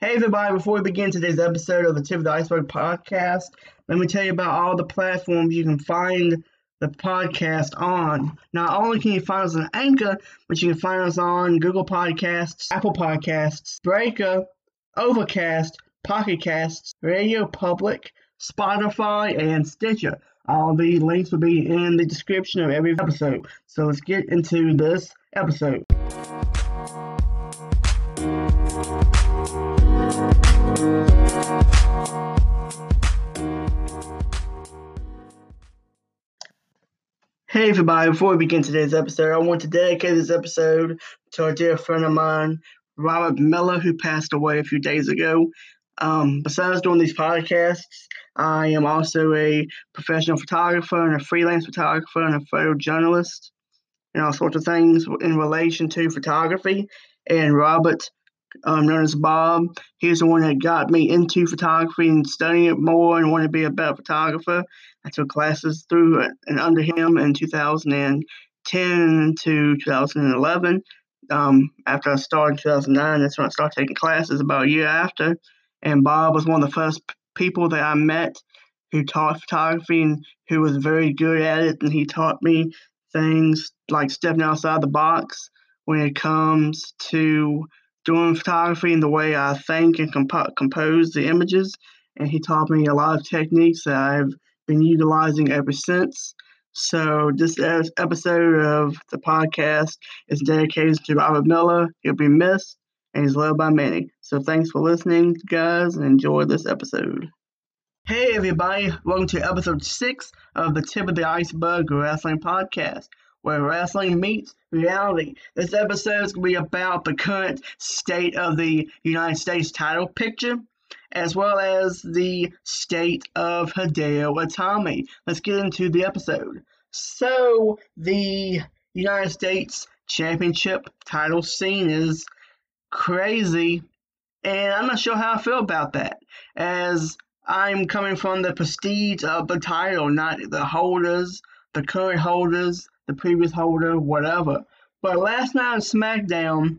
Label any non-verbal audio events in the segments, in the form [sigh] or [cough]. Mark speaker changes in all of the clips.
Speaker 1: Hey, everybody, before we begin today's episode of the Tip of the Iceberg podcast, let me tell you about all the platforms you can find the podcast on. Not only can you find us on Anchor, but you can find us on Google Podcasts, Apple Podcasts, Breaker, Overcast, Pocket Casts, Radio Public, Spotify, and Stitcher. All the links will be in the description of every episode. So let's get into this episode. Hey everybody, before we begin today's episode, I want to dedicate this episode to our dear friend of mine, Robert Miller, who passed away a few days ago. Um, besides doing these podcasts, I am also a professional photographer and a freelance photographer and a photojournalist and all sorts of things in relation to photography. And Robert um, known as Bob. He's the one that got me into photography and studying it more and wanted to be a better photographer. I took classes through and under him in 2010 to 2011. Um, after I started in 2009, that's when I started taking classes about a year after. And Bob was one of the first people that I met who taught photography and who was very good at it. And he taught me things like stepping outside the box when it comes to doing photography and the way I think and comp- compose the images. And he taught me a lot of techniques that I've been utilizing ever since. So this episode of the podcast is dedicated to Robert Miller. He'll be missed and he's loved by many. So thanks for listening, guys, and enjoy this episode. Hey everybody, welcome to episode six of the Tip of the Iceberg Wrestling Podcast where wrestling meets reality. This episode is going to be about the current state of the United States title picture, as well as the state of Hideo Itami. Let's get into the episode. So, the United States Championship title scene is crazy, and I'm not sure how I feel about that, as I'm coming from the prestige of the title, not the holders, the current holders, the previous holder, whatever. But last night on SmackDown,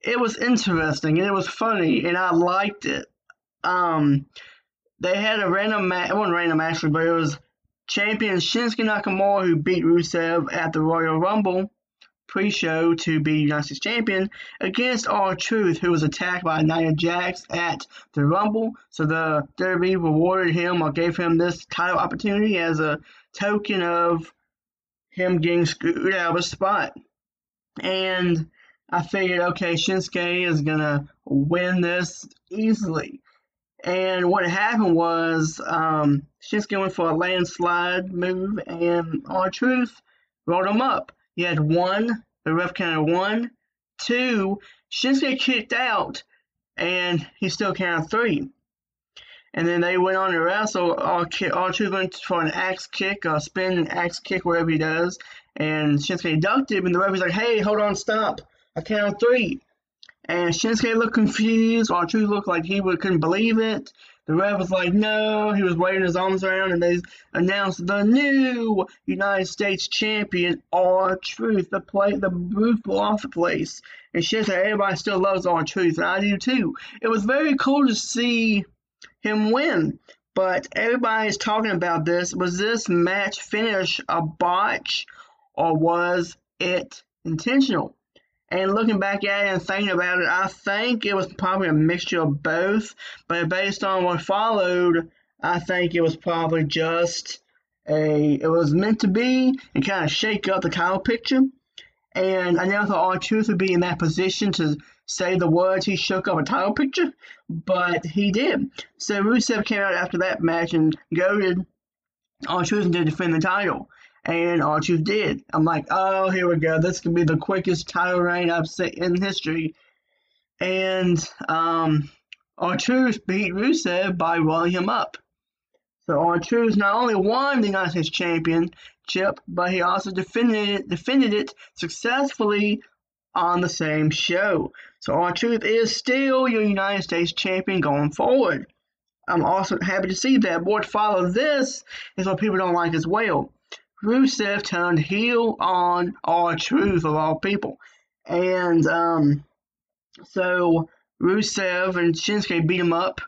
Speaker 1: it was interesting and it was funny and I liked it. Um, they had a random match. It wasn't random actually, but it was champion Shinsuke Nakamura who beat Rusev at the Royal Rumble pre-show to be United States champion against R-Truth, who was attacked by Nia Jax at the Rumble. So the WWE rewarded him or gave him this title opportunity as a token of him getting screwed out of a spot. And I figured, okay, Shinsuke is going to win this easily. And what happened was um, Shinsuke went for a landslide move, and R-Truth rolled him up. He had one, the ref counted one, two, Shinsuke kicked out, and he still counted three. And then they went on to wrestle. R-Truth went for an axe kick, a spin axe kick, whatever he does. And Shinsuke ducked him, and the referee's like, hey, hold on, stop. I count three. And Shinsuke looked confused. R-Truth looked like he would, couldn't believe it. The ref was like, no. He was waving his arms around, and they announced the new United States champion, R-Truth. The play, the roof blew off the place. And Shinsuke, everybody still loves R-Truth, and I do too. It was very cool to see him win. But everybody's talking about this. Was this match finish a botch or was it intentional? And looking back at it and thinking about it, I think it was probably a mixture of both. But based on what followed, I think it was probably just a it was meant to be and kind of shake up the title picture. And I never thought R-Truth would be in that position to say the words he shook up a title picture, but he did. So Rusev came out after that match and goaded R-Truth to defend the title. And R-Truth did. I'm like, oh, here we go. This could be the quickest title reign I've seen in history. And um, R-Truth beat Rusev by rolling him up. So R-Truth not only won the United States Championship, but he also defended it, defended it successfully on the same show. So R-Truth is still your United States champion going forward. I'm also happy to see that. What follows this is what people don't like as well. Rusev turned heel on R-Truth of all people. And um, so Rusev and Shinsuke beat him up.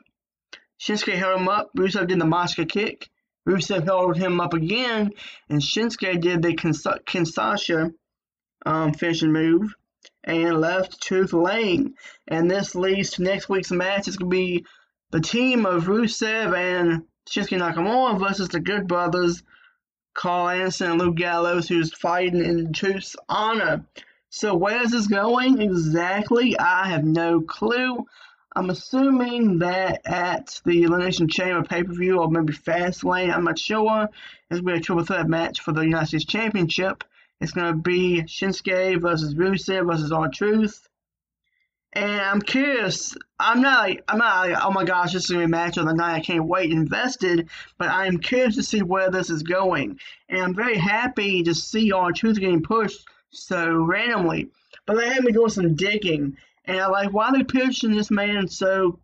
Speaker 1: Shinsuke held him up. Rusev did the Machka kick. Rusev held him up again, and Shinsuke did the Kinshasa um, finishing move and left Truth laying. And this leads to next week's match. It's going to be the team of Rusev and Shinsuke Nakamura versus the Good Brothers, Karl Anderson and Luke Gallows, who's fighting in Truth's honor. So where is this going exactly? I have no clue. I'm assuming that at the Elimination Chamber pay-per-view or maybe Fastlane, I'm not sure. It's going to be a triple threat match for the United States Championship. It's going to be Shinsuke versus Rusev versus R-Truth. And I'm curious. I'm not like I'm not like oh my gosh, this is gonna be a match of the night. I can't wait. Invested, but I'm curious to see where this is going. And I'm very happy to see R-Truth getting pushed so randomly. But they had me doing some digging, and I'm like why are they pushing this man so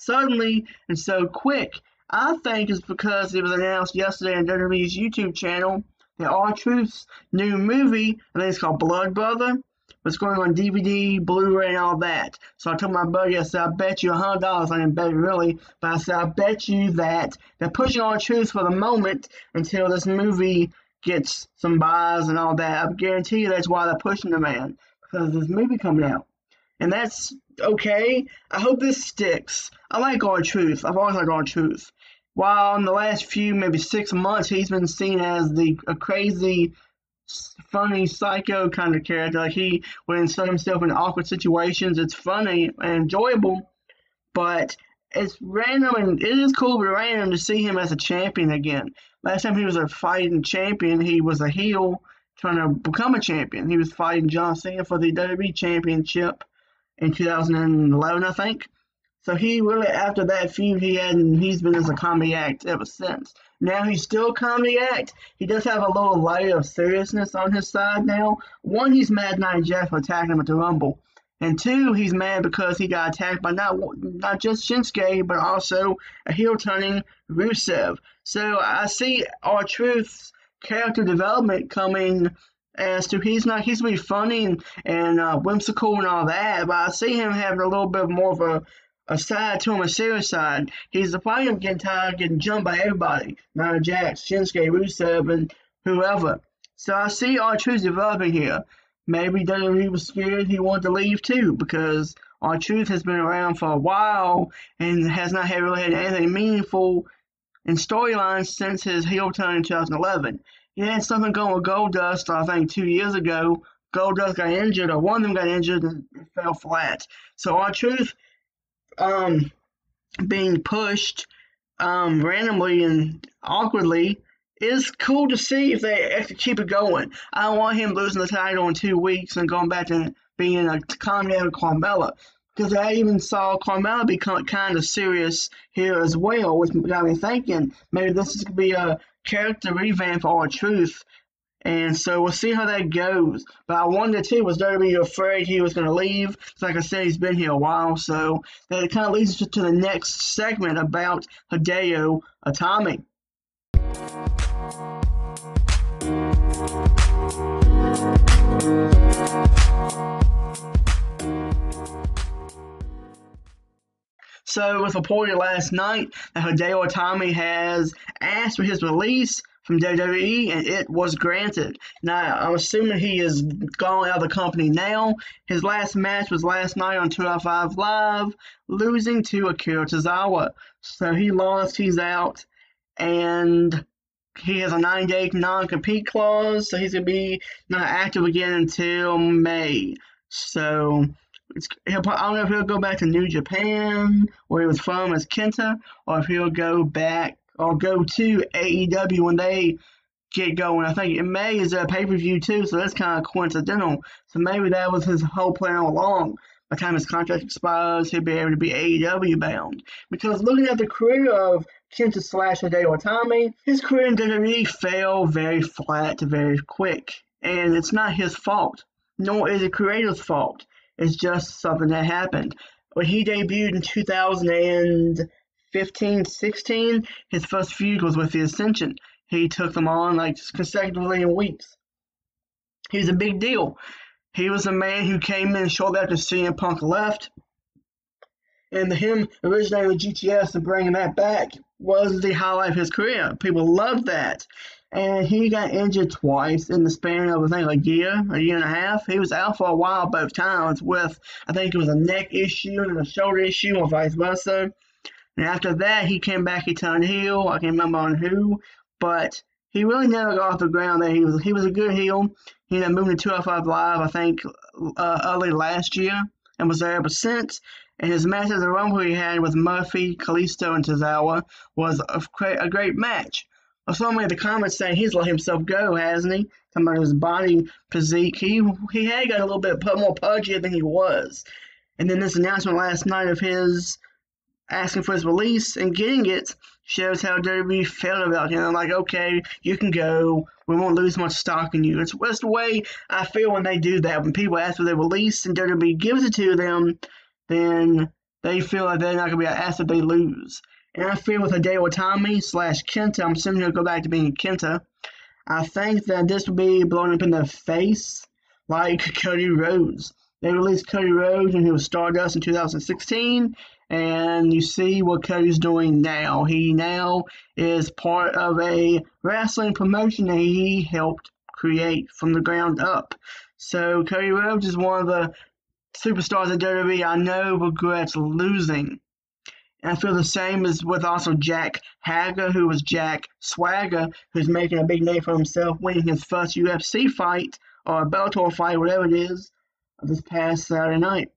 Speaker 1: suddenly and so quick. I think it's because it was announced yesterday on WWE's YouTube channel that R-Truth's new movie, I think it's called Blood Brother, was going on DVD, Blu-ray, and all that. So I told my buddy, I said, I bet you a hundred dollars. I didn't bet really, but I said, I bet you that they're pushing R-Truth for the moment until this movie gets some buys and all that. I guarantee you that's why they're pushing the man because this movie coming out, and that's okay. I hope this sticks. I like R-Truth. I've always liked R-Truth. While in the last few, maybe six months, he's been seen as the a crazy funny psycho kind of character. Like he would insert himself in awkward situations. It's funny and enjoyable, but it's random and it is cool but random to see him as a champion again. Last time he was a fighting champion, he was a heel trying to become a champion. He was fighting John Cena for the WWE Championship in 2011, I think. So he really, after that feud, he had he's been as a comedy act ever since. Now he's still a comedy act. He does have a little layer of seriousness on his side now. One, he's mad Nia Jax for attacking him at the Rumble. And two, he's mad because he got attacked by not not just Shinsuke, but also a heel turning Rusev. So I see R-Truth's character development coming as to he's not he's gonna be funny and, and uh, whimsical and all that, but I see him having a little bit more of a a side to him, a side. He's the fighter getting tired getting jumped by everybody. Nia Jax, Shinsuke, Rusev, and whoever. So I see R-Truth developing here. Maybe WWE was scared he wanted to leave too, because R-Truth has been around for a while and has not had really had anything meaningful in storylines since his heel turn in 2011. He had something going with Goldust, I think, two years ago. Goldust got injured, or one of them got injured and fell flat. So R-Truth um, being pushed um, randomly and awkwardly is cool to see if they actually keep it going. I don't want him losing the title in two weeks and going back to being a comedy with Carmella. Because I even saw Carmella become kind of serious here as well, which got me thinking maybe this is going to be a character revamp for R-Truth and so we'll see how that goes. But I wonder too, was Derby afraid he was going to leave? Like I said, he's been here a while, so that kind of leads us to the next segment about Hideo Itami. So, it was reported last night that Hideo Itami has asked for his release from WWE, and it was granted. Now, I'm assuming he is gone out of the company now. His last match was last night on 205 Live, losing to Akira Tozawa. So he lost, he's out, and he has a nine day non compete clause, so he's going to be not active again until May. So. He'll, I don't know if he'll go back to New Japan, where he was from as Kenta, or if he'll go back or go to AEW when they get going. I think in May is a pay per view too, so that's kind of coincidental. So maybe that was his whole plan all along. By the time his contract expires, he'll be able to be AEW bound. Because looking at the career of Kenta slash Hideo Itami, his career in WWE fell very flat, very quick. And it's not his fault, nor is it creator's fault. It's just something that happened. When he debuted in 2000 and 15, 16, his first feud was with the Ascension. He took them on like consecutively in weeks. He was a big deal. He was a man who came in shortly after CM Punk left and him originating with GTS and bringing that back was the highlight of his career. People loved that. And he got injured twice in the span of, I think, a year, a year and a half. He was out for a while both times with, I think it was a neck issue and a shoulder issue, or vice versa. And after that, he came back, he turned heel. I can't remember on who, but he really never got off the ground there. He was he was a good heel. He ended up moving to 205 Live, I think, uh, early last year, and was there ever since. And his match at the Rumble he had with Murphy, Kalisto, and Tozawa was a great, a great match. Well, many of the comments saying he's let himself go, hasn't he? Talking about his body physique. He he had got a little bit more pudgy than he was. And then this announcement last night of his asking for his release and getting it shows how WWE felt about him. Like, okay, you can go. We won't lose much stock in you. It's, it's the way I feel when they do that. When people ask for their release and WWE gives it to them, then they feel like they're not going to be an asset they lose. And I feel with Hideo Itami slash Kenta, I'm assuming he'll go back to being Kenta. I think that this will be blown up in the face like Cody Rhodes. They released Cody Rhodes when he was Stardust in 2016, and you see what Cody's doing now. He now is part of a wrestling promotion that he helped create from the ground up. So Cody Rhodes is one of the superstars at WWE I know regrets losing. And I feel the same as with also Jack Hager, who was Jack Swagger, who's making a big name for himself, winning his first UFC fight or a Bellator fight, whatever it is, this past Saturday night.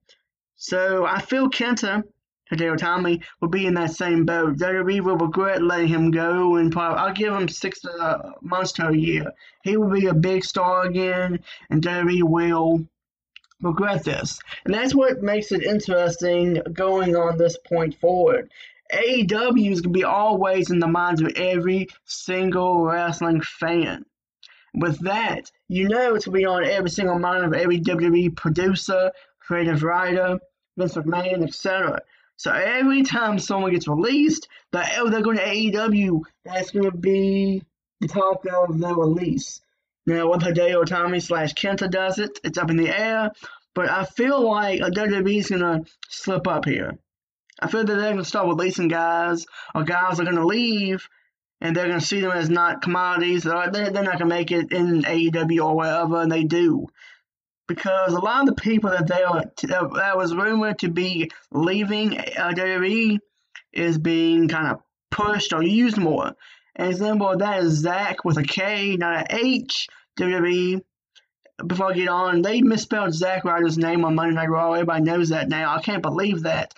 Speaker 1: So I feel Kenta Hideo Itami will be in that same boat. WWE will regret letting him go, and probably I'll give him six uh, months to a year. He will be a big star again, and WWE will regret this. And that's what makes it interesting going on this point forward. AEW is going to be always in the minds of every single wrestling fan. With that, you know it's going to be on every single mind of every WWE producer, creative writer, Vince McMahon, etc. So every time someone gets released, that oh they're going to AEW, that's going to be the talk of the release. Now, whether Hideo Itami slash Kenta does it, it's up in the air. But I feel like WWE is going to slip up here. I feel that they're going to start releasing guys, or guys are going to leave, and they're going to see them as not commodities. They're, they're not going to make it in AEW or wherever, and they do because a lot of the people that they are that was rumored to be leaving uh, WWE is being kind of pushed or used more. An example of that is Zack with a K, not an H. WWE. Before I get on, they misspelled Zack Ryder's name on Monday Night Raw. Everybody knows that now. I can't believe that.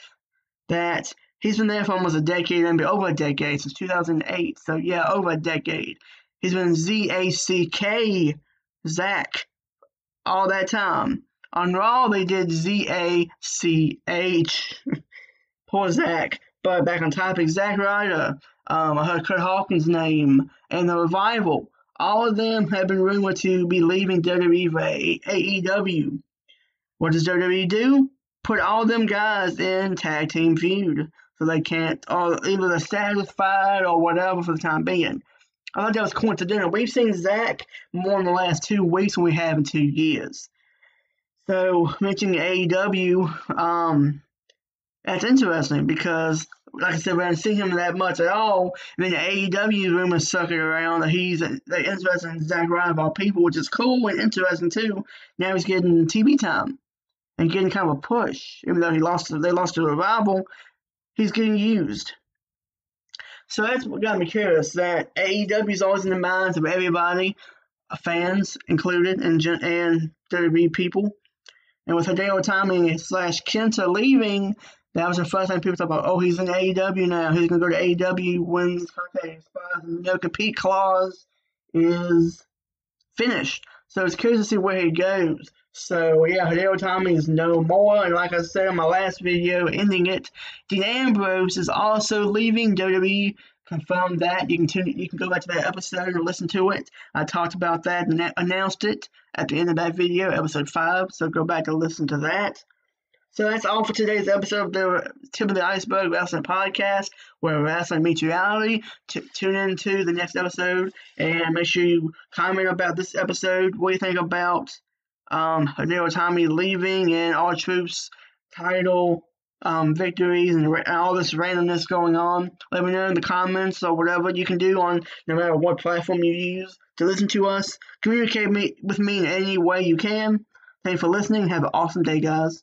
Speaker 1: That he's been there for almost a decade and over a decade since 2008. So yeah, over a decade. He's been Z A C K Zack all that time. On Raw, they did Z A C H. [laughs] Poor Zack. But back on topic, Zack Ryder, um, I heard Kurt Hawkins' name, and the Revival. All of them have been rumored to be leaving WWE for AEW. What does WWE do? Put all them guys in tag team feud so they can't, or either they're satisfied or whatever for the time being. I thought that was coincidental. We've seen Zack more in the last two weeks than we have in two years. So mentioning AEW, um, that's interesting because, like I said, we haven't seen him that much at all. And then the AEW rumors sucking around that he's they're interested in Zack Ryder of all people, which is cool and interesting too. Now he's getting TV time and getting kind of a push, even though he lost. They lost to a rival. He's getting used. So that's what got me curious. That AEW is always in the minds of everybody, uh, fans included, and and WWE people. And with Hideo Itami slash Kenta leaving, that was the first time people talk about, oh, he's in AEW now. He's going to go to AEW when his no compete clause is finished. So it's curious to see where he goes. So yeah, Hideo Itami is no more, and like I said in my last video, ending it, Dean Ambrose is also leaving WWE. Confirmed that. You can tune, you can go back to that episode and listen to it. I talked about that and announced it at the end of that video, episode five. So go back and listen to that. So that's all for today's episode of the Tip of the Iceberg Wrestling Podcast, where wrestling meets reality. T- tune in to the next episode and make sure you comment about this episode. What do you think about um, Hideo Itami leaving and R-Truth's title um, victories and, and all this randomness going on. Let me know in the comments or whatever you can do on no matter what platform you use to listen to us. Communicate me, with me in any way you can. Thanks for listening. Have an awesome day, guys.